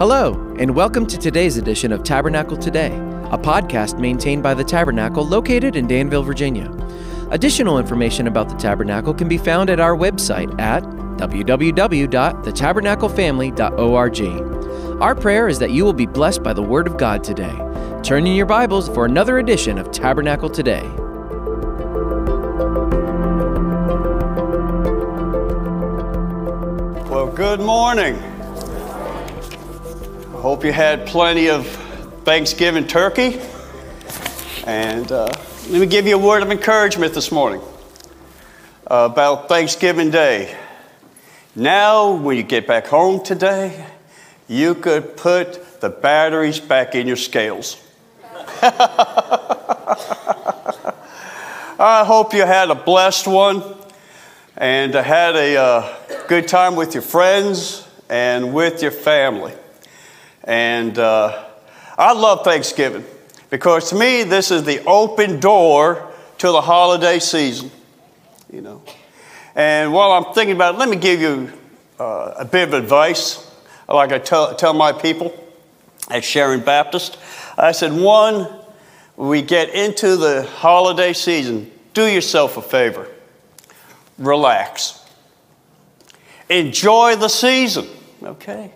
Hello, and welcome to today's edition of Tabernacle Today, a podcast maintained by the Tabernacle located in Danville, Virginia. Additional information about the Tabernacle can be found at our website at www.thetabernaclefamily.org. Our prayer is that you will be blessed by the Word of God today. Turn in your Bibles for another edition of Tabernacle Today. Well, good morning. Hope you had plenty of Thanksgiving turkey. And uh, let me give you a word of encouragement this morning uh, about Thanksgiving Day. Now, when you get back home today, you could put the batteries back in your scales. I hope you had a blessed one and had a uh, good time with your friends and with your family. And uh, I love Thanksgiving because to me, this is the open door to the holiday season, you know. And while I'm thinking about it, let me give you uh, a bit of advice, like I tell, tell my people at Sharon Baptist. I said, one, we get into the holiday season, do yourself a favor, relax, enjoy the season, okay?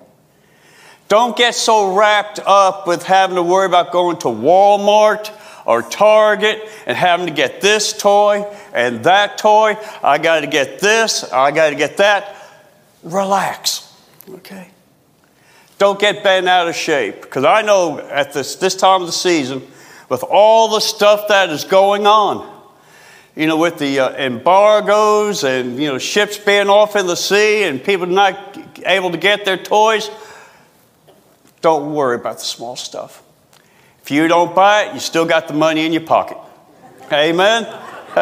Don't get so wrapped up with having to worry about going to Walmart or Target and having to get this toy and that toy. I got to get this, I got to get that. Relax, okay? Don't get bent out of shape because I know at this, this time of the season, with all the stuff that is going on, you know, with the uh, embargoes and, you know, ships being off in the sea and people not able to get their toys, don't worry about the small stuff. If you don't buy it, you still got the money in your pocket. Amen?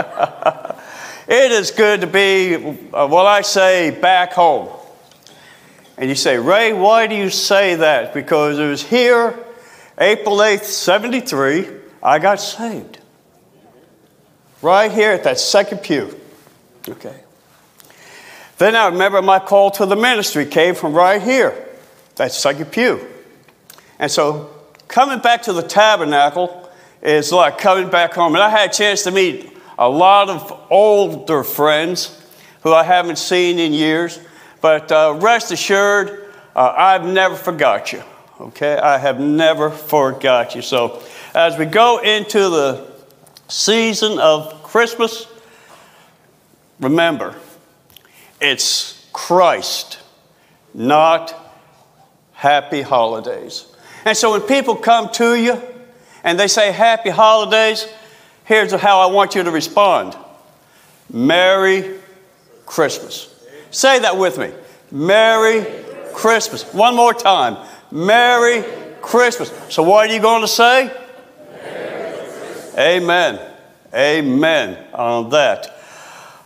it is good to be, uh, I say, back home. And you say, Ray, why do you say that? Because it was here, April 8th, 73, I got saved. Right here at that second pew. Okay. Then I remember my call to the ministry came from right here, that second pew. And so coming back to the tabernacle is like coming back home. And I had a chance to meet a lot of older friends who I haven't seen in years. But uh, rest assured, uh, I've never forgot you. Okay? I have never forgot you. So as we go into the season of Christmas, remember, it's Christ, not happy holidays. And so when people come to you and they say happy holidays, here's how I want you to respond Merry Christmas. Say that with me. Merry Christmas. One more time. Merry Christmas. So, what are you going to say? Amen. Amen on that.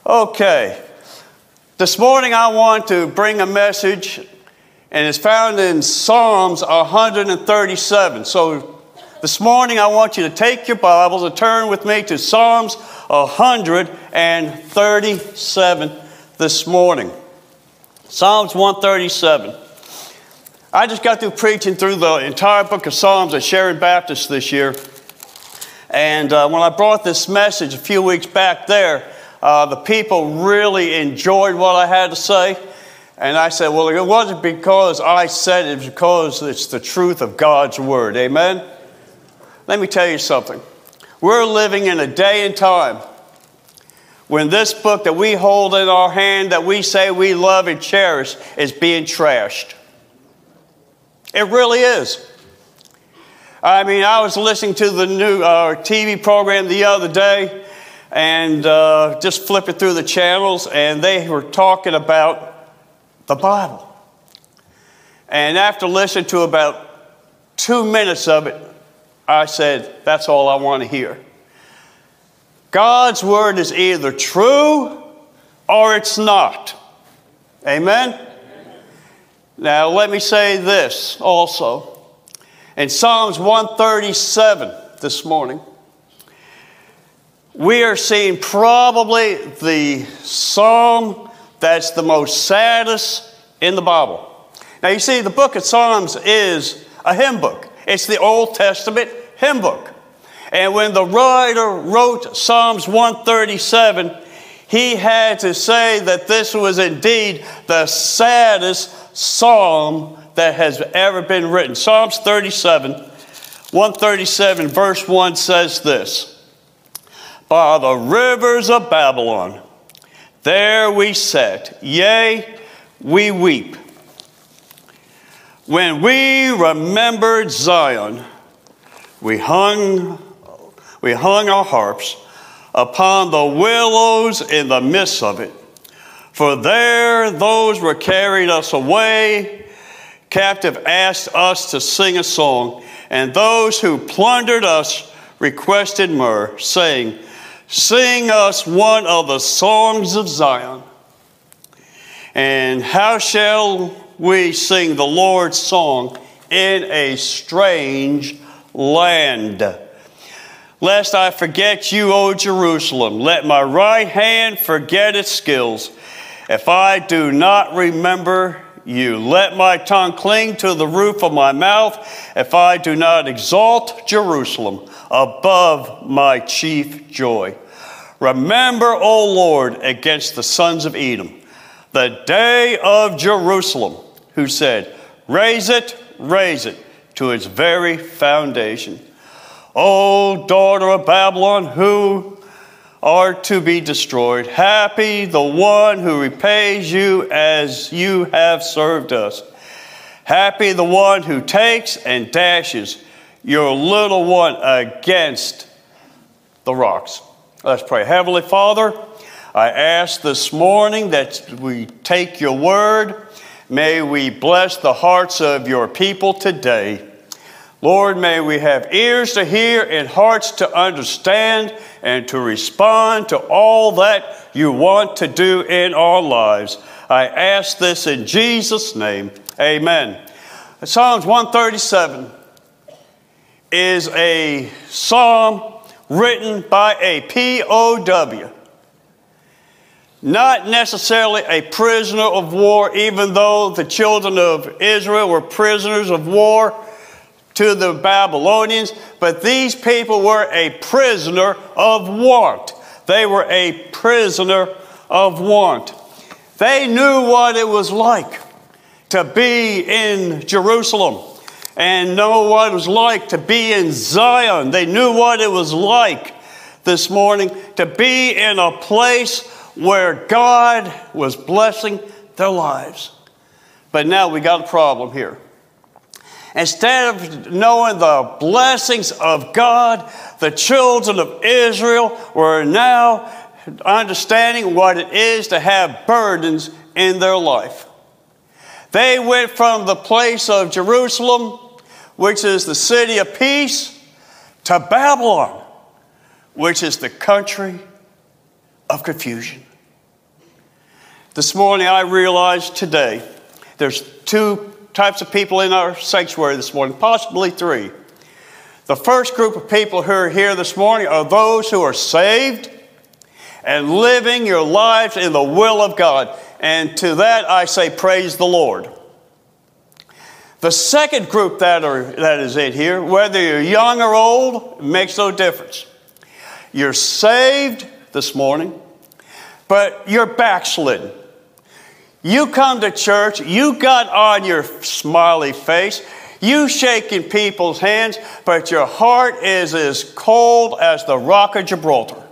Okay. This morning I want to bring a message and it's found in Psalms 137. So this morning, I want you to take your Bibles and turn with me to Psalms 137 this morning. Psalms 137. I just got through preaching through the entire book of Psalms at Sharon Baptist this year. And uh, when I brought this message a few weeks back there, uh, the people really enjoyed what I had to say. And I said, Well, it wasn't because I said it, was because it's the truth of God's word. Amen? Let me tell you something. We're living in a day and time when this book that we hold in our hand, that we say we love and cherish, is being trashed. It really is. I mean, I was listening to the new uh, TV program the other day and uh, just flipping through the channels, and they were talking about the Bible. And after listening to about two minutes of it, I said, That's all I want to hear. God's word is either true or it's not. Amen? Amen? Now, let me say this also. In Psalms 137 this morning, we are seeing probably the psalm that's the most saddest in the Bible. Now, you see, the book of Psalms is a hymn book, it's the Old Testament hymn book. And when the writer wrote Psalms 137, he had to say that this was indeed the saddest psalm that has ever been written. Psalms 37, 137, verse 1 says this By the rivers of Babylon, there we sat, yea, we weep. When we remembered Zion, we hung, we hung our harps upon the willows in the midst of it. For there those were carried us away captive asked us to sing a song, and those who plundered us requested myrrh, saying, Sing us one of the songs of Zion. And how shall we sing the Lord's song in a strange land? Lest I forget you, O Jerusalem, let my right hand forget its skills. If I do not remember you, let my tongue cling to the roof of my mouth if I do not exalt Jerusalem above my chief joy. Remember, O Lord, against the sons of Edom, the day of Jerusalem, who said, Raise it, raise it to its very foundation. O daughter of Babylon, who are to be destroyed. Happy the one who repays you as you have served us. Happy the one who takes and dashes your little one against the rocks. Let's pray. Heavenly Father, I ask this morning that we take your word. May we bless the hearts of your people today. Lord, may we have ears to hear and hearts to understand and to respond to all that you want to do in our lives. I ask this in Jesus' name. Amen. Psalms 137 is a psalm written by a POW. Not necessarily a prisoner of war, even though the children of Israel were prisoners of war to the Babylonians, but these people were a prisoner of want. They were a prisoner of want. They knew what it was like to be in Jerusalem and know what it was like to be in Zion. They knew what it was like this morning to be in a place where God was blessing their lives. But now we got a problem here. Instead of knowing the blessings of God, the children of Israel were now understanding what it is to have burdens in their life. They went from the place of Jerusalem, which is the city of peace, to Babylon, which is the country of confusion. This morning I realized today there's two types of people in our sanctuary this morning, possibly three. The first group of people who are here this morning are those who are saved and living your lives in the will of God. And to that I say, Praise the Lord. The second group that, are, that is in here, whether you're young or old, makes no difference. You're saved this morning, but you're backslidden. You come to church, you got on your smiley face, you shaking people's hands, but your heart is as cold as the rock of Gibraltar.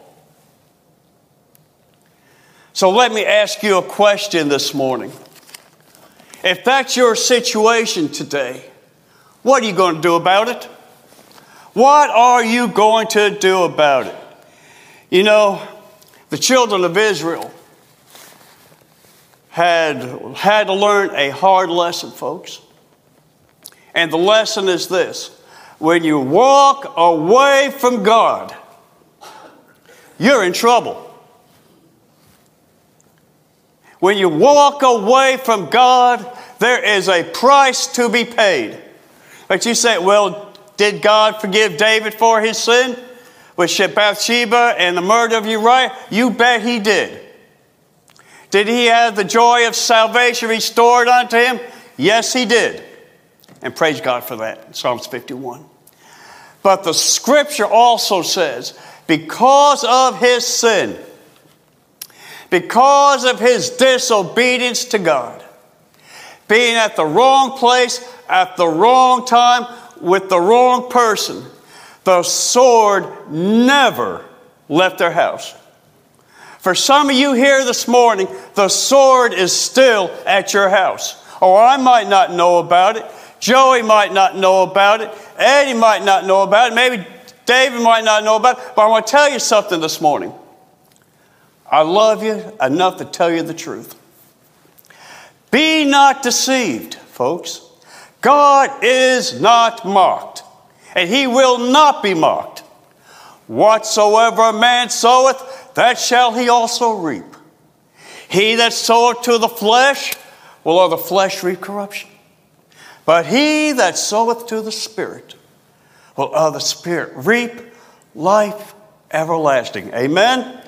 So let me ask you a question this morning. If that's your situation today, what are you going to do about it? What are you going to do about it? You know, the children of Israel, had had to learn a hard lesson, folks. And the lesson is this when you walk away from God, you're in trouble. When you walk away from God, there is a price to be paid. But you say, well, did God forgive David for his sin with Bathsheba and the murder of Uriah? You bet he did. Did he have the joy of salvation restored unto him? Yes, he did. And praise God for that, Psalms 51. But the scripture also says, because of his sin, because of his disobedience to God, being at the wrong place at the wrong time with the wrong person, the sword never left their house. For some of you here this morning, the sword is still at your house. Or I might not know about it. Joey might not know about it. Eddie might not know about it. Maybe David might not know about it. But I want to tell you something this morning. I love you enough to tell you the truth. Be not deceived, folks. God is not mocked, and he will not be mocked. Whatsoever a man soweth, that shall he also reap. He that soweth to the flesh will of the flesh reap corruption. But he that soweth to the Spirit will of the Spirit reap life everlasting. Amen?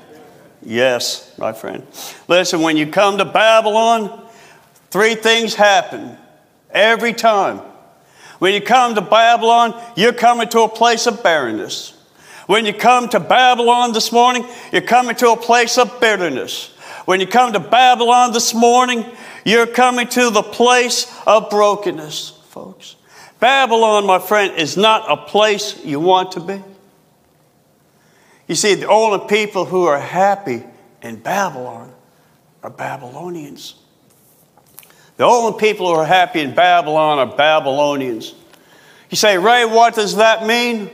Yes, my friend. Listen, when you come to Babylon, three things happen every time. When you come to Babylon, you're coming to a place of barrenness. When you come to Babylon this morning, you're coming to a place of bitterness. When you come to Babylon this morning, you're coming to the place of brokenness, folks. Babylon, my friend, is not a place you want to be. You see, the only people who are happy in Babylon are Babylonians. The only people who are happy in Babylon are Babylonians. You say, Ray, what does that mean?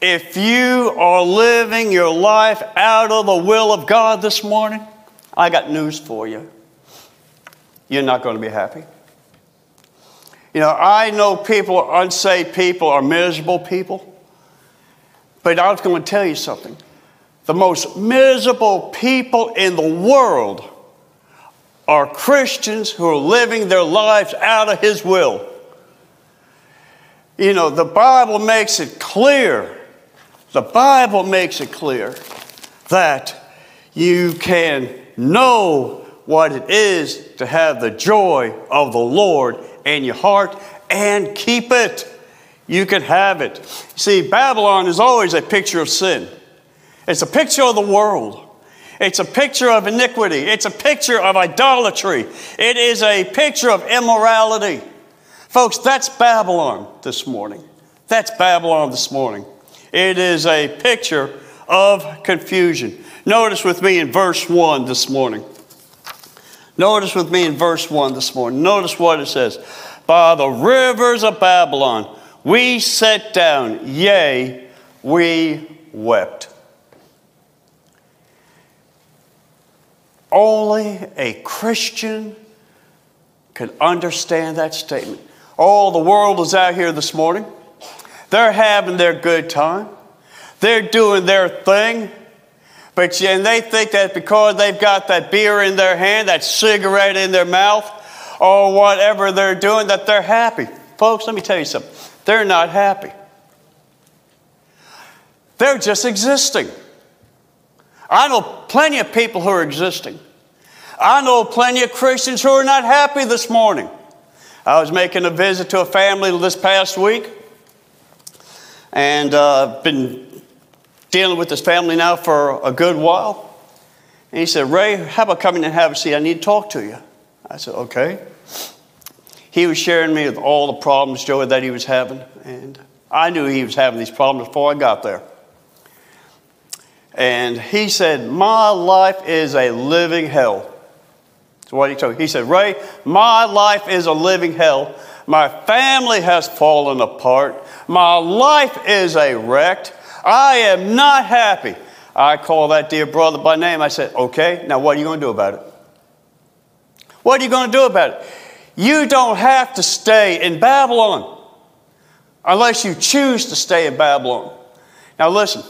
If you are living your life out of the will of God this morning, I got news for you. You're not going to be happy. You know, I know people, unsaved people, are miserable people. But I was going to tell you something. The most miserable people in the world are Christians who are living their lives out of His will. You know, the Bible makes it clear, the Bible makes it clear that you can know what it is to have the joy of the Lord in your heart and keep it you can have it. See, Babylon is always a picture of sin, it's a picture of the world. It's a picture of iniquity. It's a picture of idolatry. It is a picture of immorality. Folks, that's Babylon this morning. That's Babylon this morning. It is a picture of confusion. Notice with me in verse 1 this morning. Notice with me in verse 1 this morning. Notice what it says By the rivers of Babylon we sat down, yea, we wept. Only a Christian can understand that statement. Oh, the world is out here this morning. They're having their good time. They're doing their thing. But and they think that because they've got that beer in their hand, that cigarette in their mouth, or whatever they're doing, that they're happy. Folks, let me tell you something. They're not happy. They're just existing. I know plenty of people who are existing. I know plenty of Christians who are not happy this morning. I was making a visit to a family this past week, and I've uh, been dealing with this family now for a good while. And he said, Ray, how about coming and have a seat? I need to talk to you. I said, okay he was sharing me with all the problems, Joey, that he was having. And I knew he was having these problems before I got there. And he said, My life is a living hell. So what he told me, he said, Ray, my life is a living hell. My family has fallen apart. My life is a wreck. I am not happy. I called that dear brother by name. I said, Okay, now what are you going to do about it? What are you going to do about it? You don't have to stay in Babylon unless you choose to stay in Babylon. Now, listen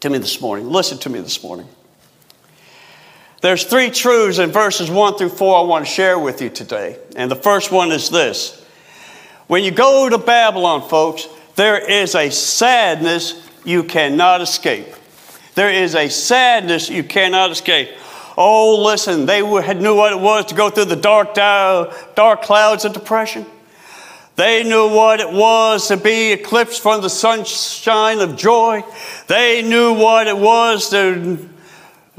to me this morning. Listen to me this morning. There's three truths in verses 1 through 4 I want to share with you today. And the first one is this When you go to Babylon, folks, there is a sadness you cannot escape. There is a sadness you cannot escape. Oh, listen, they knew what it was to go through the dark, dark clouds of depression. They knew what it was to be eclipsed from the sunshine of joy. They knew what it was to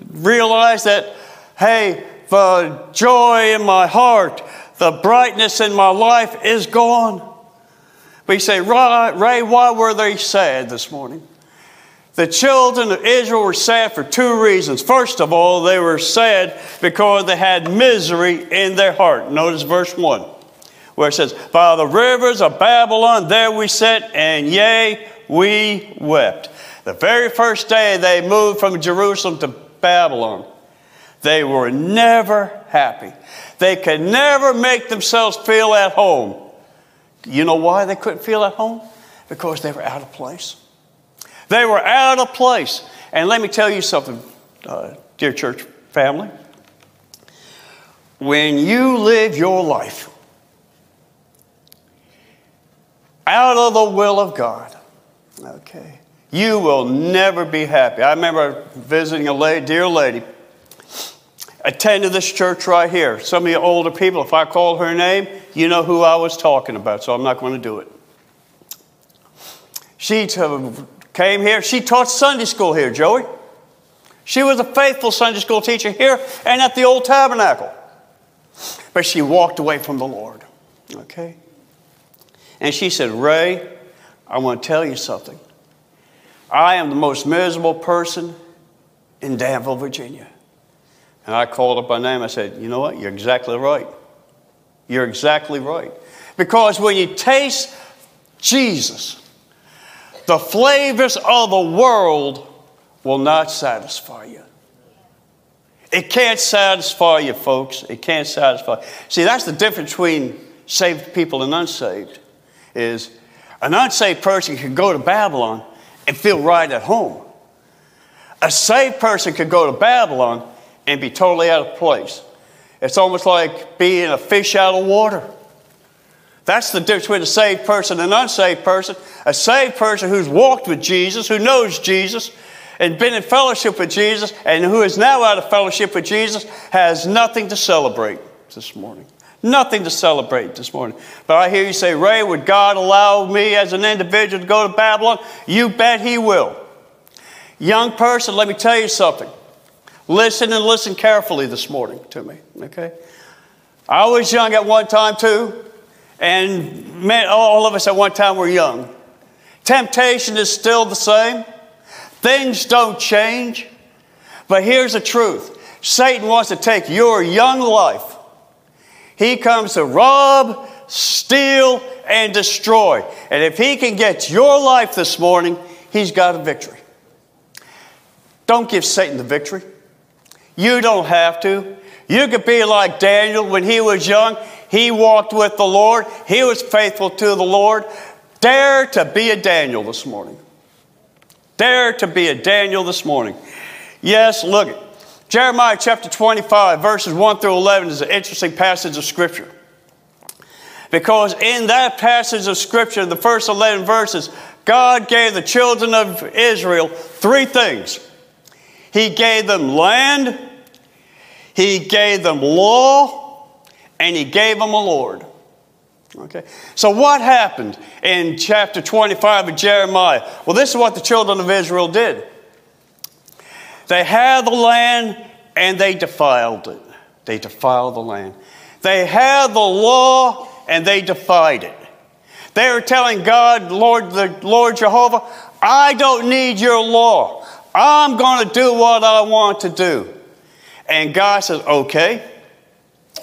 realize that, hey, the joy in my heart, the brightness in my life is gone. But you say, Ray, why were they sad this morning? The children of Israel were sad for two reasons. First of all, they were sad because they had misery in their heart. Notice verse 1 where it says, By the rivers of Babylon there we sat, and yea, we wept. The very first day they moved from Jerusalem to Babylon, they were never happy. They could never make themselves feel at home. You know why they couldn't feel at home? Because they were out of place. They were out of place. And let me tell you something, uh, dear church family. When you live your life out of the will of God. Okay. You will never be happy. I remember visiting a lady, dear lady, attended this church right here. Some of you older people, if I call her name, you know who I was talking about, so I'm not going to do it. She came here. She taught Sunday school here, Joey. She was a faithful Sunday school teacher here and at the old tabernacle. But she walked away from the Lord. Okay? And she said, Ray, I want to tell you something. I am the most miserable person in Danville, Virginia. And I called up by name. I said, You know what? You're exactly right. You're exactly right. Because when you taste Jesus, the flavors of the world will not satisfy you. It can't satisfy you, folks. It can't satisfy. See, that's the difference between saved people and unsaved is an unsaved person can go to Babylon and feel right at home. A saved person could go to Babylon and be totally out of place. It's almost like being a fish out of water. That's the difference between a saved person and an unsaved person. A saved person who's walked with Jesus, who knows Jesus, and been in fellowship with Jesus, and who is now out of fellowship with Jesus, has nothing to celebrate this morning. Nothing to celebrate this morning. But I hear you say, Ray, would God allow me as an individual to go to Babylon? You bet He will. Young person, let me tell you something. Listen and listen carefully this morning to me, okay? I was young at one time too, and man, all of us at one time were young. Temptation is still the same, things don't change. But here's the truth Satan wants to take your young life he comes to rob, steal, and destroy. And if he can get your life this morning, he's got a victory. Don't give Satan the victory. You don't have to. You could be like Daniel when he was young. He walked with the Lord, he was faithful to the Lord. Dare to be a Daniel this morning. Dare to be a Daniel this morning. Yes, look, Jeremiah chapter 25, verses 1 through 11 is an interesting passage of Scripture. Because in that passage of Scripture, the first 11 verses, God gave the children of Israel three things He gave them land, He gave them law, and He gave them a Lord. Okay. So what happened in chapter 25 of Jeremiah? Well, this is what the children of Israel did. They had the land and they defiled it. They defiled the land. They had the law and they defied it. They were telling God, Lord, the Lord Jehovah, I don't need your law. I'm going to do what I want to do. And God says, okay,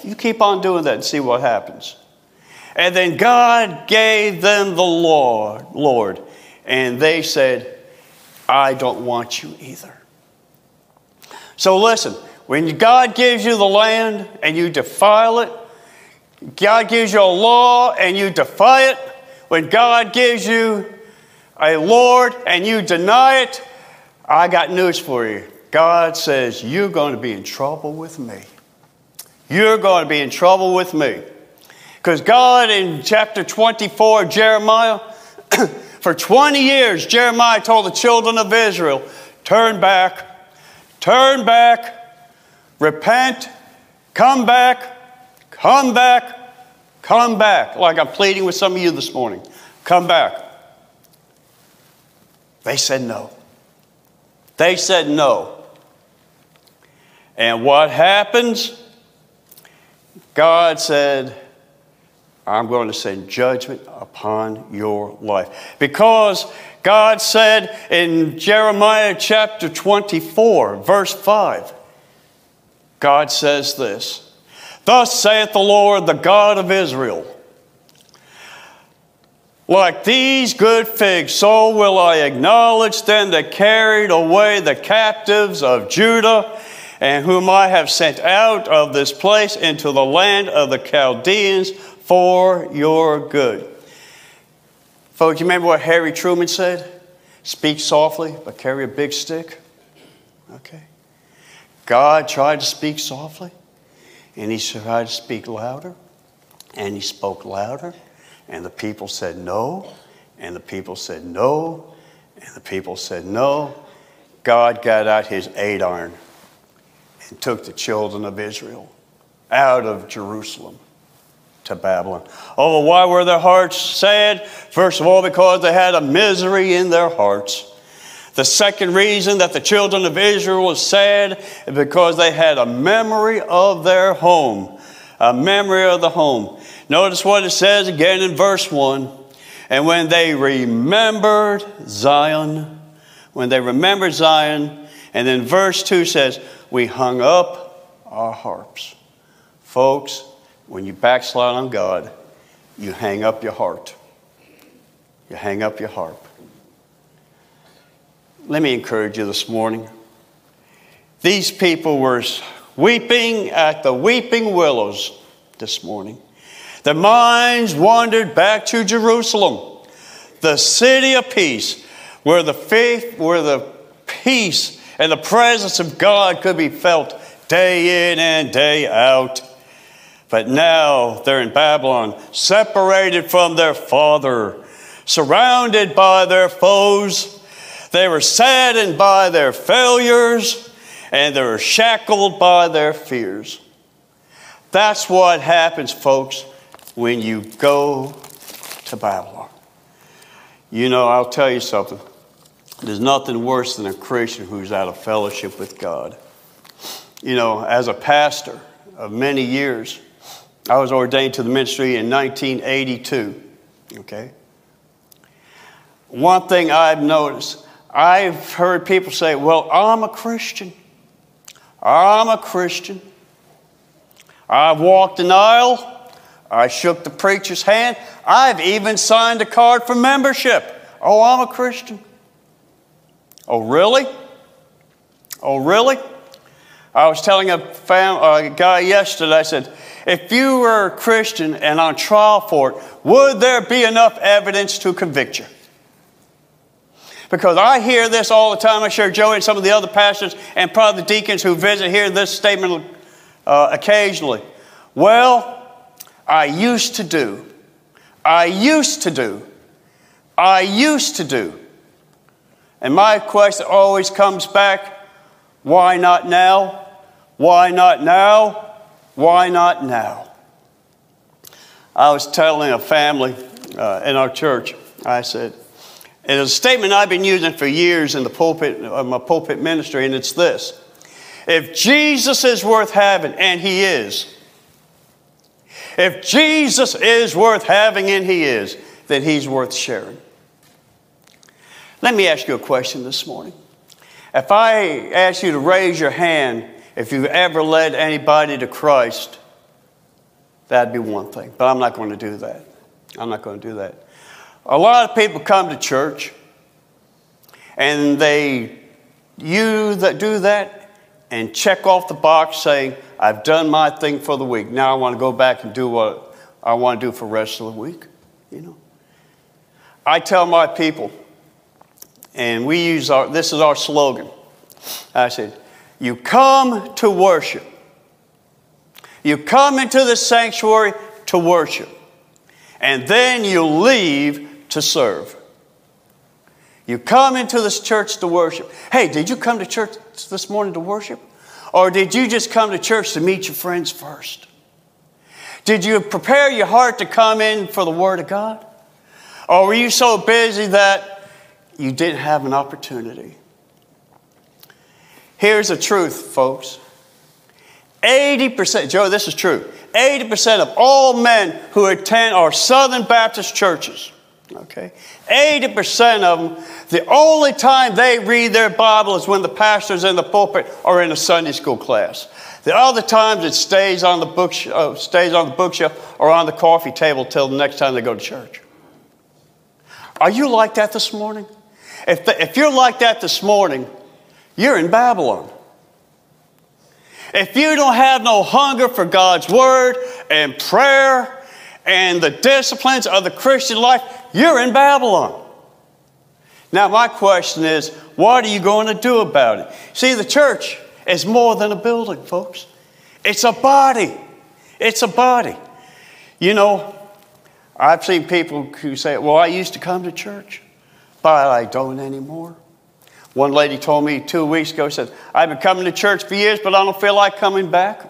you keep on doing that and see what happens. And then God gave them the law, Lord, and they said, I don't want you either. So listen, when God gives you the land and you defile it, God gives you a law and you defy it, when God gives you a Lord and you deny it, I got news for you. God says, You're going to be in trouble with me. You're going to be in trouble with me. Because God, in chapter 24 Jeremiah, for 20 years, Jeremiah told the children of Israel, Turn back, Turn back, repent, come back, come back, come back. Like I'm pleading with some of you this morning. Come back. They said no. They said no. And what happens? God said, I'm going to send judgment upon your life. Because God said in Jeremiah chapter 24, verse 5, God says this Thus saith the Lord, the God of Israel, like these good figs, so will I acknowledge them that carried away the captives of Judah, and whom I have sent out of this place into the land of the Chaldeans for your good. Folks, you remember what Harry Truman said? Speak softly, but carry a big stick. Okay. God tried to speak softly, and he tried to speak louder, and he spoke louder, and the people said no, and the people said no, and the people said no. God got out his eight iron and took the children of Israel out of Jerusalem to Babylon. Oh, why were their hearts sad? First of all, because they had a misery in their hearts. The second reason that the children of Israel was sad is because they had a memory of their home, a memory of the home. Notice what it says again in verse 1. And when they remembered Zion, when they remembered Zion, and then verse 2 says, We hung up our harps. Folks, when you backslide on God, you hang up your heart. You hang up your harp. Let me encourage you this morning. These people were weeping at the weeping willows this morning. Their minds wandered back to Jerusalem, the city of peace, where the faith, where the peace and the presence of God could be felt day in and day out. But now they're in Babylon, separated from their father, surrounded by their foes. They were saddened by their failures, and they were shackled by their fears. That's what happens, folks, when you go to Babylon. You know, I'll tell you something. There's nothing worse than a Christian who's out of fellowship with God. You know, as a pastor of many years, I was ordained to the ministry in 1982. Okay? One thing I've noticed, I've heard people say, Well, I'm a Christian. I'm a Christian. I've walked an aisle. I shook the preacher's hand. I've even signed a card for membership. Oh, I'm a Christian. Oh, really? Oh, really? I was telling a, fam- a guy yesterday, I said, if you were a Christian and on trial for it, would there be enough evidence to convict you? Because I hear this all the time. I share Joey and some of the other pastors and probably the deacons who visit hear this statement uh, occasionally. Well, I used to do. I used to do. I used to do. And my question always comes back why not now? Why not now? Why not now? I was telling a family uh, in our church, I said, it is a statement I've been using for years in the pulpit, of uh, my pulpit ministry, and it's this. If Jesus is worth having, and He is, if Jesus is worth having, and He is, then He's worth sharing. Let me ask you a question this morning. If I ask you to raise your hand if you've ever led anybody to Christ, that'd be one thing. But I'm not going to do that. I'm not going to do that. A lot of people come to church and they you that do that and check off the box saying, I've done my thing for the week. Now I want to go back and do what I want to do for the rest of the week. You know. I tell my people, and we use our this is our slogan. I said, you come to worship. You come into the sanctuary to worship. And then you leave to serve. You come into this church to worship. Hey, did you come to church this morning to worship? Or did you just come to church to meet your friends first? Did you prepare your heart to come in for the Word of God? Or were you so busy that you didn't have an opportunity? Here's the truth, folks 80%, Joe, this is true. 80% of all men who attend our Southern Baptist churches, okay, 80% of them, the only time they read their Bible is when the pastor's in the pulpit or in a Sunday school class. The other times it stays on the, book, uh, stays on the bookshelf or on the coffee table till the next time they go to church. Are you like that this morning? If, if you're like that this morning, you're in Babylon. If you don't have no hunger for God's word and prayer and the disciplines of the Christian life, you're in Babylon. Now, my question is, what are you going to do about it? See, the church is more than a building, folks. It's a body. It's a body. You know, I've seen people who say, Well, I used to come to church, but I don't anymore. One lady told me two weeks ago, said, I've been coming to church for years, but I don't feel like coming back.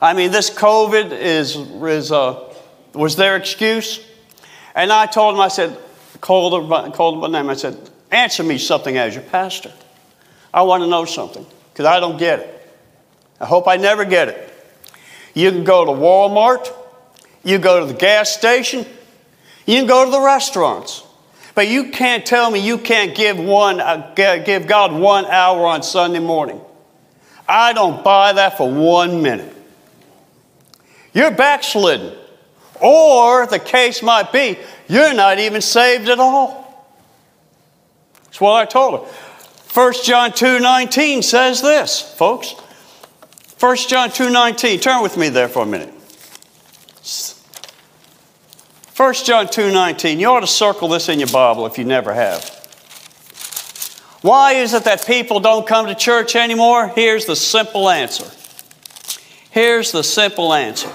I mean, this COVID is, is uh, was their excuse. And I told him, I said, called her, called her by name, I said, answer me something as your pastor. I want to know something because I don't get it. I hope I never get it. You can go to Walmart, you go to the gas station, you can go to the restaurants. But you can't tell me you can't give, one, uh, give God one hour on Sunday morning. I don't buy that for one minute. You're backslidden. Or the case might be, you're not even saved at all. That's what I told her. 1 John 2 19 says this, folks. 1 John 2 19. Turn with me there for a minute. 1 John 2:19. You ought to circle this in your Bible if you never have. Why is it that people don't come to church anymore? Here's the simple answer. Here's the simple answer.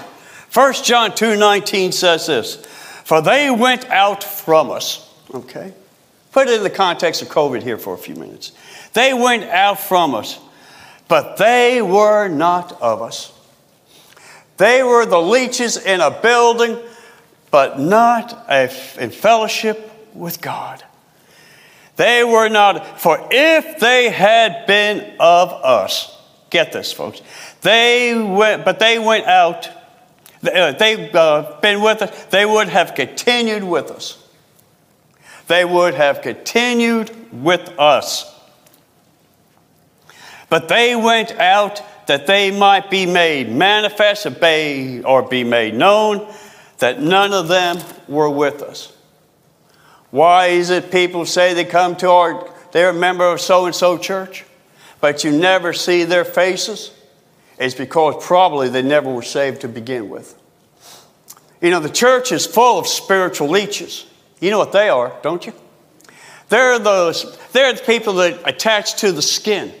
1 John 2:19 says this, "For they went out from us." Okay? Put it in the context of COVID here for a few minutes. They went out from us, but they were not of us. They were the leeches in a building but not in fellowship with God. They were not, for if they had been of us, get this, folks, they went, but they went out, uh, they've uh, been with us, they would have continued with us. They would have continued with us. But they went out that they might be made manifest obey, or be made known that none of them were with us. Why is it people say they come to our, they're a member of so and so church, but you never see their faces? It's because probably they never were saved to begin with. You know, the church is full of spiritual leeches. You know what they are, don't you? They're those, they're the people that attach to the skin.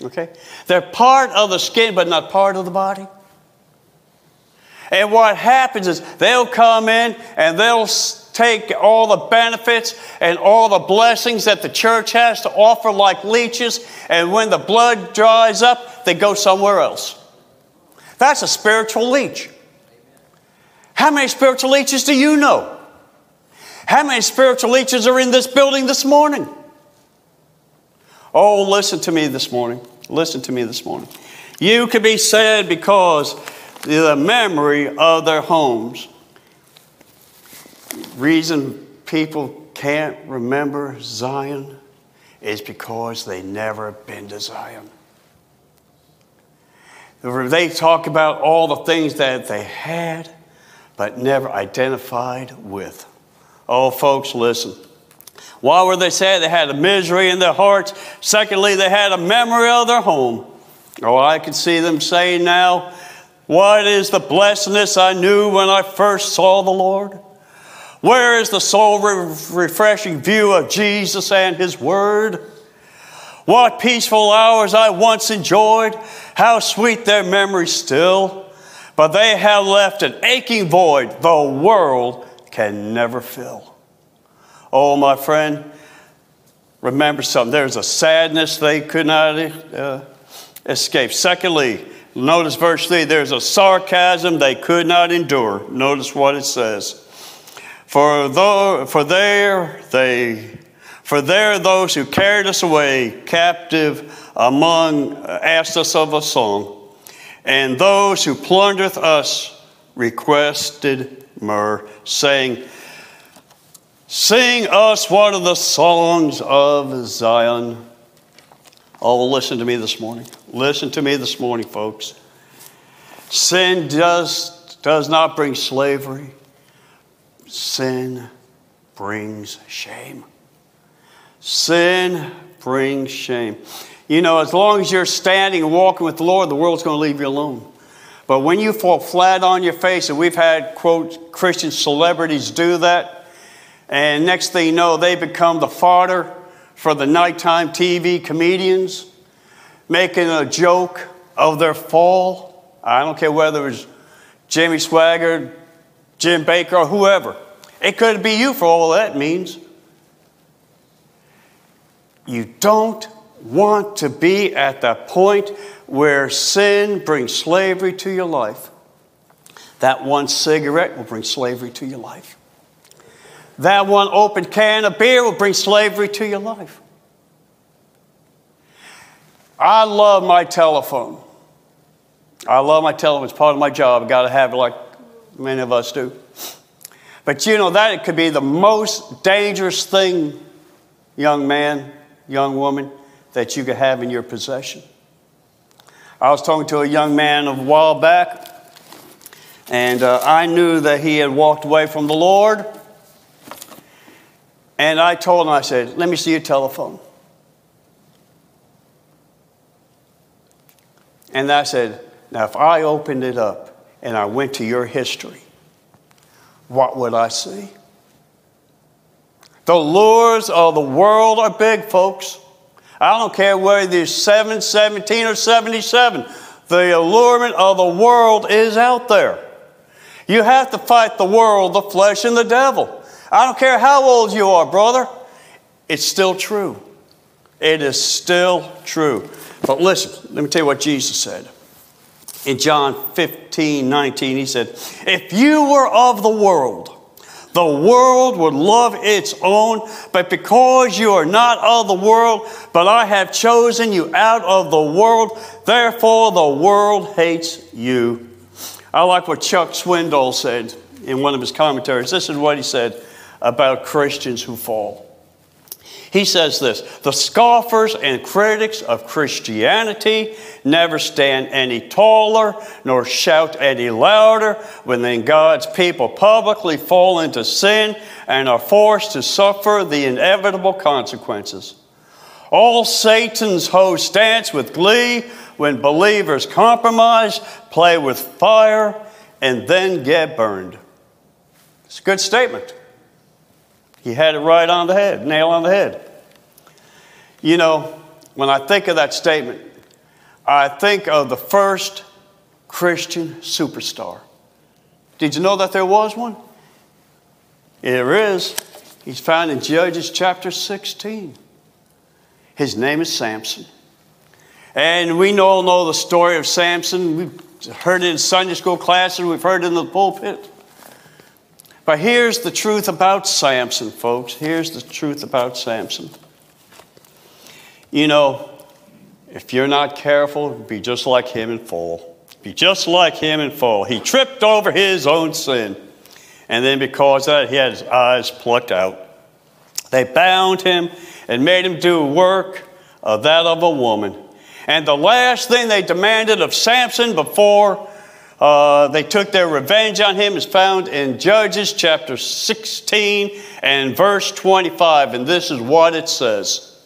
Okay? They're part of the skin, but not part of the body. And what happens is they'll come in and they'll take all the benefits and all the blessings that the church has to offer, like leeches, and when the blood dries up, they go somewhere else. That's a spiritual leech. How many spiritual leeches do you know? How many spiritual leeches are in this building this morning? Oh, listen to me this morning. Listen to me this morning. You could be sad because the memory of their homes. Reason people can't remember Zion is because they never been to Zion. They talk about all the things that they had, but never identified with. Oh, folks, listen. Why were they sad? They had a misery in their hearts. Secondly, they had a memory of their home. Oh, I can see them saying now, what is the blessedness I knew when I first saw the Lord? Where is the soul refreshing view of Jesus and His Word? What peaceful hours I once enjoyed, how sweet their memories still. But they have left an aching void the world can never fill. Oh, my friend, remember something. There's a sadness they could not uh, escape. Secondly, notice verse 3 there's a sarcasm they could not endure. Notice what it says. For, though, for there they for there those who carried us away captive among uh, asked us of a song, and those who plundereth us requested myrrh, saying, Sing us one of the songs of Zion. Oh, listen to me this morning. Listen to me this morning, folks. Sin does, does not bring slavery, sin brings shame. Sin brings shame. You know, as long as you're standing and walking with the Lord, the world's going to leave you alone. But when you fall flat on your face, and we've had, quote, Christian celebrities do that, and next thing you know, they become the fodder for the nighttime TV comedians, making a joke of their fall. I don't care whether it was Jimmy Swaggart, Jim Bakker, or whoever. It could be you for all that means. You don't want to be at the point where sin brings slavery to your life. That one cigarette will bring slavery to your life. That one open can of beer will bring slavery to your life. I love my telephone. I love my telephone. It's part of my job. I've got to have it like many of us do. But you know, that it could be the most dangerous thing, young man, young woman, that you could have in your possession. I was talking to a young man a while back, and uh, I knew that he had walked away from the Lord. And I told him, I said, Let me see your telephone. And I said, Now, if I opened it up and I went to your history, what would I see? The lures of the world are big, folks. I don't care whether you're 7, 17, or 77. The allurement of the world is out there. You have to fight the world, the flesh, and the devil. I don't care how old you are, brother. It's still true. It is still true. But listen, let me tell you what Jesus said. In John 15, 19, he said, If you were of the world, the world would love its own, but because you are not of the world, but I have chosen you out of the world, therefore the world hates you. I like what Chuck Swindoll said in one of his commentaries. This is what he said about Christians who fall. He says this The scoffers and critics of Christianity never stand any taller nor shout any louder when then God's people publicly fall into sin and are forced to suffer the inevitable consequences. All Satan's hosts dance with glee when believers compromise, play with fire, and then get burned. It's a good statement. He had it right on the head, nail on the head. You know, when I think of that statement, I think of the first Christian superstar. Did you know that there was one? There is. He's found in Judges chapter 16. His name is Samson. And we all know the story of Samson. We've heard it in Sunday school classes, we've heard it in the pulpit. But here's the truth about Samson, folks. Here's the truth about Samson. You know, if you're not careful, be just like him and fall. Be just like him and fall. He tripped over his own sin. And then because of that, he had his eyes plucked out. They bound him and made him do work of that of a woman. And the last thing they demanded of Samson before uh, they took their revenge on him is found in Judges chapter 16 and verse 25. And this is what it says.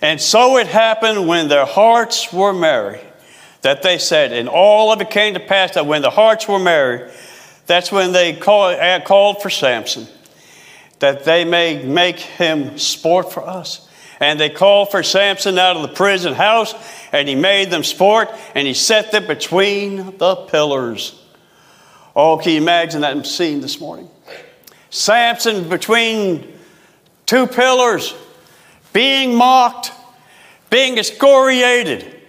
And so it happened when their hearts were merry that they said, and all of it came to pass that when the hearts were merry, that's when they call, uh, called for Samson, that they may make him sport for us. And they called for Samson out of the prison house, and he made them sport, and he set them between the pillars. Oh, can you imagine that scene this morning? Samson between two pillars, being mocked, being excoriated,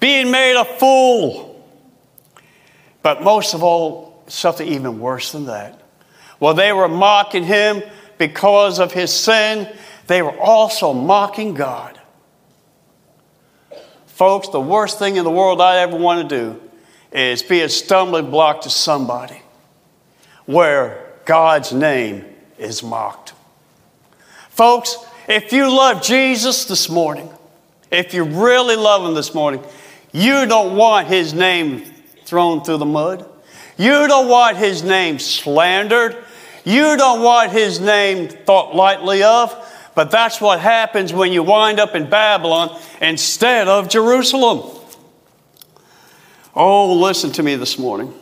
being made a fool. But most of all, something even worse than that. Well, they were mocking him because of his sin, they were also mocking God. Folks, the worst thing in the world I ever want to do is be a stumbling block to somebody where God's name is mocked. Folks, if you love Jesus this morning, if you really love him this morning, you don't want his name thrown through the mud. You don't want his name slandered. You don't want his name thought lightly of. But that's what happens when you wind up in Babylon instead of Jerusalem. Oh, listen to me this morning.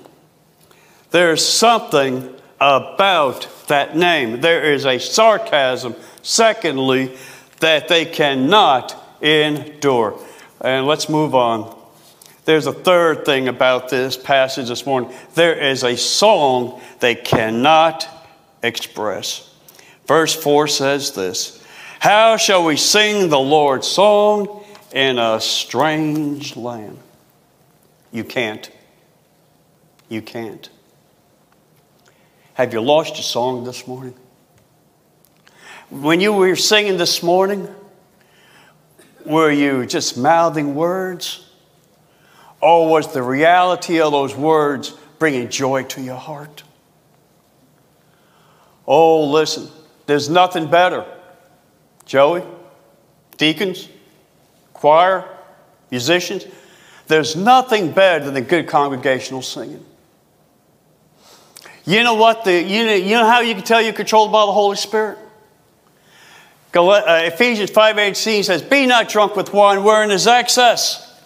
There's something about that name. There is a sarcasm, secondly, that they cannot endure. And let's move on. There's a third thing about this passage this morning. There is a song they cannot express. Verse 4 says this How shall we sing the Lord's song in a strange land? You can't. You can't. Have you lost your song this morning? When you were singing this morning, were you just mouthing words? Or was the reality of those words bringing joy to your heart? Oh, listen, there's nothing better. Joey, deacons, choir, musicians, there's nothing better than the good congregational singing. You know what? The, you, know, you know how you can tell you're controlled by the Holy Spirit? Uh, Ephesians 5.18 says, Be not drunk with wine wherein is excess,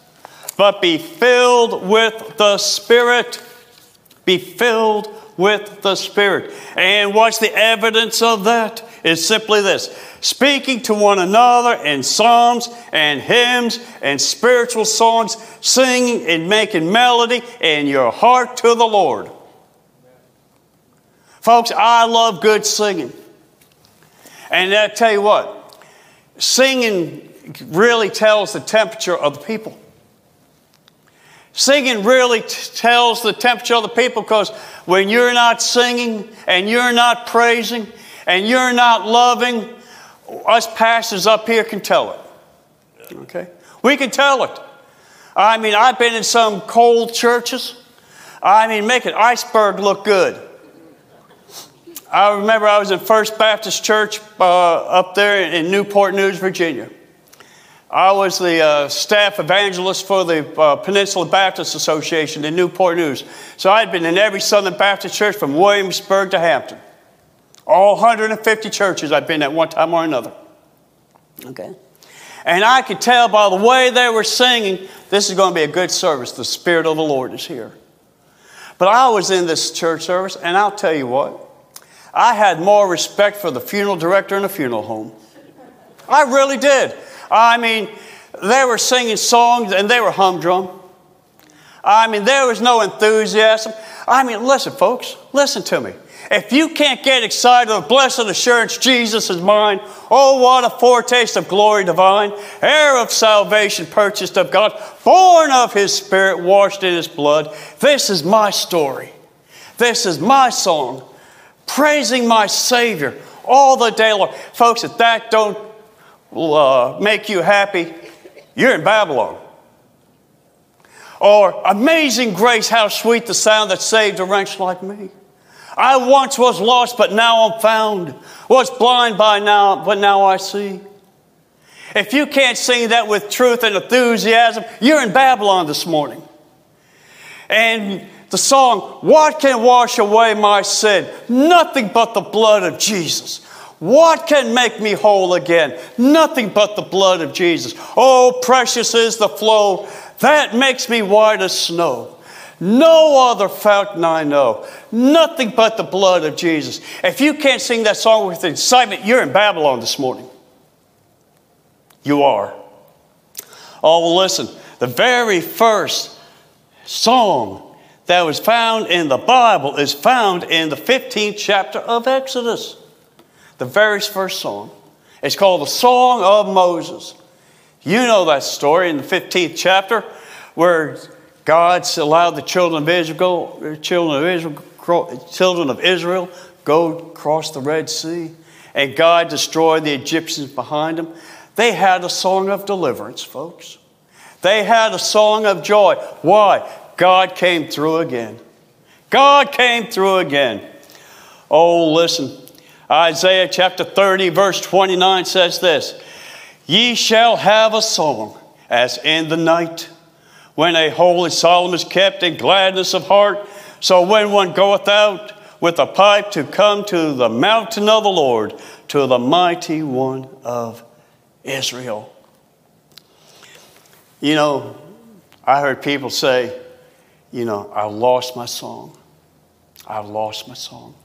but be filled with the Spirit. Be filled with the Spirit. And what's the evidence of that? It's simply this speaking to one another in psalms and hymns and spiritual songs, singing and making melody in your heart to the Lord. Folks, I love good singing. And I tell you what, singing really tells the temperature of the people. Singing really t- tells the temperature of the people because when you're not singing and you're not praising and you're not loving, us pastors up here can tell it. Okay? We can tell it. I mean, I've been in some cold churches. I mean, make an iceberg look good. I remember I was in First Baptist Church uh, up there in Newport News, Virginia. I was the uh, staff evangelist for the uh, Peninsula Baptist Association in Newport News. So I'd been in every Southern Baptist church from Williamsburg to Hampton. All 150 churches I've been at one time or another. Okay? And I could tell by the way they were singing, this is going to be a good service. The Spirit of the Lord is here. But I was in this church service, and I'll tell you what, I had more respect for the funeral director in a funeral home. I really did. I mean, they were singing songs and they were humdrum. I mean, there was no enthusiasm. I mean, listen, folks, listen to me. If you can't get excited of blessed assurance, Jesus is mine. Oh, what a foretaste of glory divine, heir of salvation, purchased of God, born of his spirit, washed in his blood. This is my story. This is my song praising my Savior all the day long. Folks, if that don't uh, make you happy, you're in Babylon. Or amazing grace, how sweet the sound that saved a wretch like me. I once was lost, but now I'm found. Was blind by now, but now I see. If you can't sing that with truth and enthusiasm, you're in Babylon this morning. And the song, What Can Wash Away My Sin? Nothing but the blood of Jesus. What can make me whole again? Nothing but the blood of Jesus. Oh, precious is the flow that makes me white as snow. No other fountain I know. Nothing but the blood of Jesus. If you can't sing that song with excitement, you're in Babylon this morning. You are. Oh, listen, the very first song that was found in the Bible is found in the 15th chapter of Exodus, the very first song. It's called the Song of Moses. You know that story in the 15th chapter where God allowed the children of Israel, children of Israel, children of Israel go across the Red Sea, and God destroyed the Egyptians behind them. They had a song of deliverance, folks. They had a song of joy. Why? God came through again. God came through again. Oh, listen. Isaiah chapter 30, verse 29 says this Ye shall have a song as in the night, when a holy solemn is kept in gladness of heart. So when one goeth out with a pipe to come to the mountain of the Lord, to the mighty one of Israel. You know, I heard people say, you know, I lost my song. I've lost my song.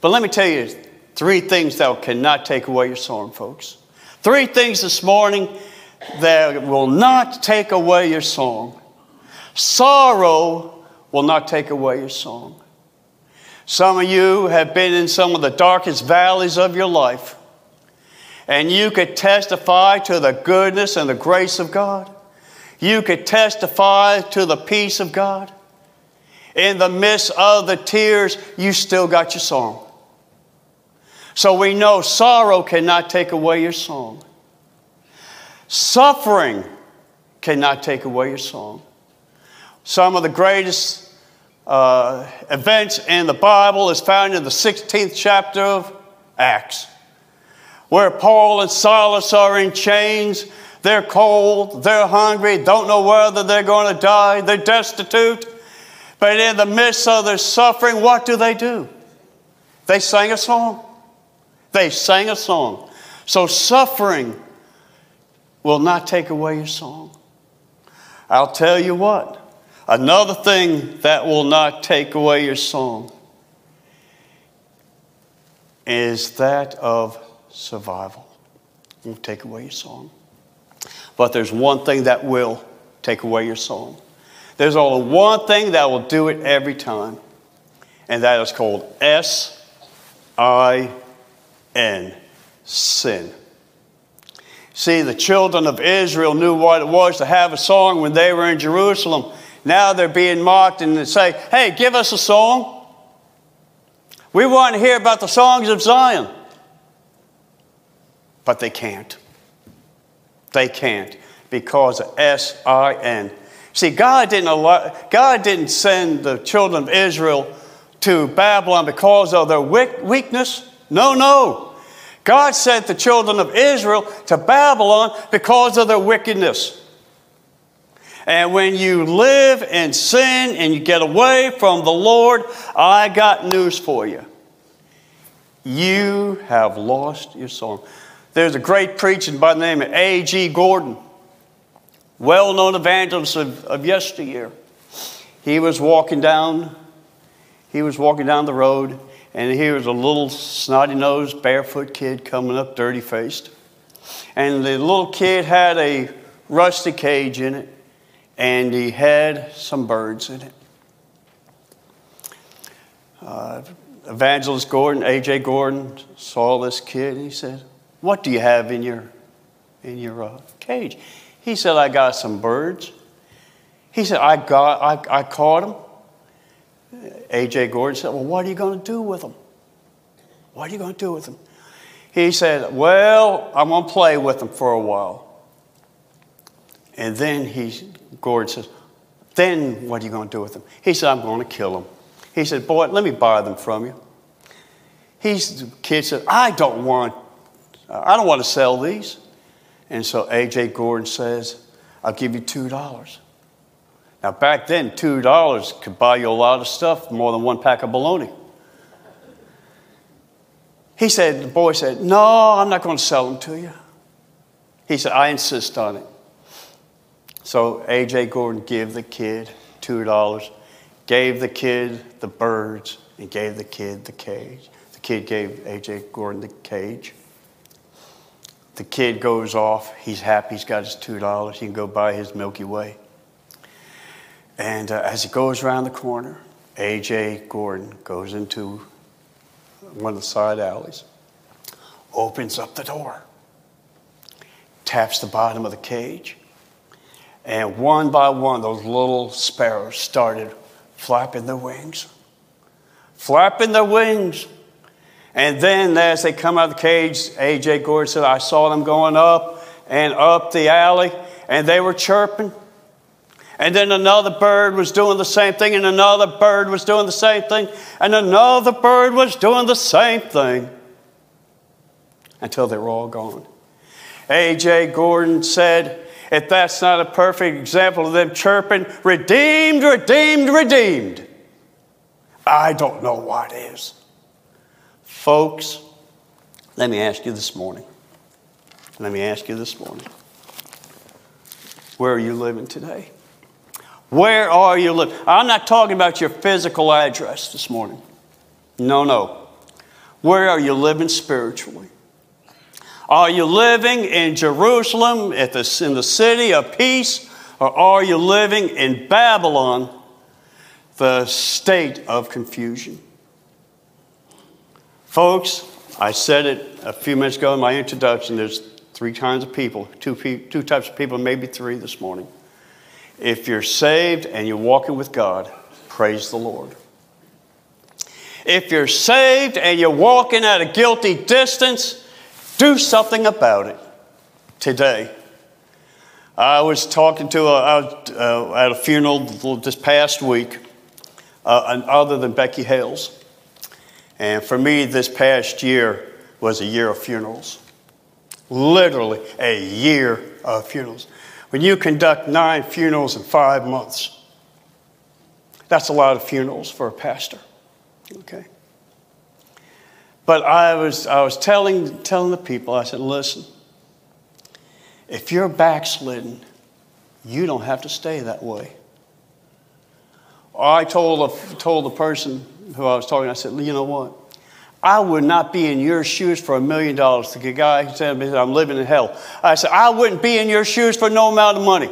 But let me tell you three things that cannot take away your song, folks. Three things this morning that will not take away your song. Sorrow will not take away your song. Some of you have been in some of the darkest valleys of your life, and you could testify to the goodness and the grace of God. You could testify to the peace of God. In the midst of the tears, you still got your song. So we know sorrow cannot take away your song. Suffering cannot take away your song. Some of the greatest uh, events in the Bible is found in the 16th chapter of Acts, where Paul and Silas are in chains. They're cold, they're hungry, don't know whether they're going to die, they're destitute. But in the midst of their suffering, what do they do? They sang a song. They sang a song. So suffering will not take away your song. I'll tell you what, another thing that will not take away your song is that of survival. It won't take away your song. But there's one thing that will take away your song. There's only one thing that will do it every time, and that is called S I N, sin. See, the children of Israel knew what it was to have a song when they were in Jerusalem. Now they're being mocked and they say, hey, give us a song. We want to hear about the songs of Zion. But they can't. They can't because of S I N. See, God didn't, allow, God didn't send the children of Israel to Babylon because of their weakness. No, no. God sent the children of Israel to Babylon because of their wickedness. And when you live in sin and you get away from the Lord, I got news for you. You have lost your soul. There's a great preacher by the name of A.J. Gordon, well known evangelist of, of yesteryear. He was walking down, he was walking down the road and here was a little snotty nosed, barefoot kid coming up, dirty faced. And the little kid had a rusty cage in it, and he had some birds in it. Uh, Evangelist Gordon, A.J. Gordon, saw this kid and he said, What do you have in your, in your uh, cage? He said, I got some birds. He said, I, got, I, I caught them. A.J. Gordon said, Well, what are you going to do with them? What are you going to do with them? He said, Well, I'm going to play with them for a while. And then he, Gordon says, Then what are you going to do with them? He said, I'm going to kill them. He said, Boy, let me buy them from you. He's, the kid said, I don't want, I don't want to sell these. And so A.J. Gordon says, I'll give you $2. Now, back then, $2 could buy you a lot of stuff, more than one pack of bologna. He said, the boy said, No, I'm not going to sell them to you. He said, I insist on it. So A.J. Gordon gave the kid $2, gave the kid the birds, and gave the kid the cage. The kid gave A.J. Gordon the cage. The kid goes off. He's happy. He's got his $2. He can go buy his Milky Way. And uh, as he goes around the corner, A.J. Gordon goes into one of the side alleys, opens up the door, taps the bottom of the cage, And one by one, those little sparrows started flapping their wings. Flapping their wings. And then, as they come out of the cage, A.J. Gordon said, I saw them going up and up the alley, and they were chirping. And then another bird was doing the same thing, and another bird was doing the same thing, and another bird was doing the same thing until they were all gone. A.J. Gordon said, if that's not a perfect example of them chirping, redeemed, redeemed, redeemed, I don't know what is. Folks, let me ask you this morning. Let me ask you this morning. Where are you living today? Where are you living? I'm not talking about your physical address this morning. No, no. Where are you living spiritually? Are you living in Jerusalem, at the, in the city of peace, or are you living in Babylon, the state of confusion? Folks, I said it a few minutes ago in my introduction. There's three kinds of people, two, two types of people, maybe three this morning. If you're saved and you're walking with God, praise the Lord. If you're saved and you're walking at a guilty distance, do something about it today. I was talking to, uh, at a funeral this past week, uh, other than Becky Hales. And for me, this past year was a year of funerals. Literally, a year of funerals. When you conduct nine funerals in five months, that's a lot of funerals for a pastor. Okay? But I was, I was telling, telling the people, I said, listen, if you're backslidden, you don't have to stay that way. I told told the person who I was talking, I said, you know what? I would not be in your shoes for a million dollars. The guy said, I'm living in hell. I said, I wouldn't be in your shoes for no amount of money.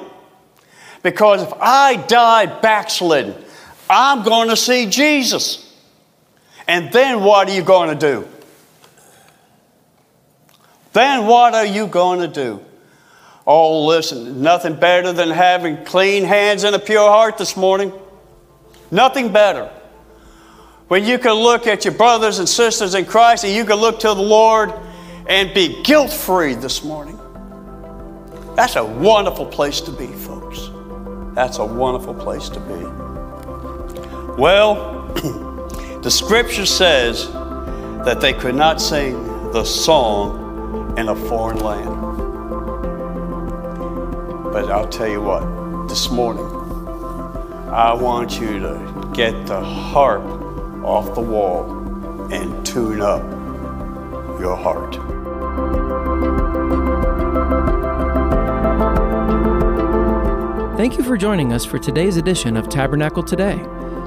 Because if I die backslidden, I'm going to see Jesus. And then what are you going to do? Then what are you going to do? Oh, listen, nothing better than having clean hands and a pure heart this morning. Nothing better. When you can look at your brothers and sisters in Christ and you can look to the Lord and be guilt free this morning. That's a wonderful place to be, folks. That's a wonderful place to be. Well, The scripture says that they could not sing the song in a foreign land. But I'll tell you what, this morning, I want you to get the harp off the wall and tune up your heart. Thank you for joining us for today's edition of Tabernacle Today.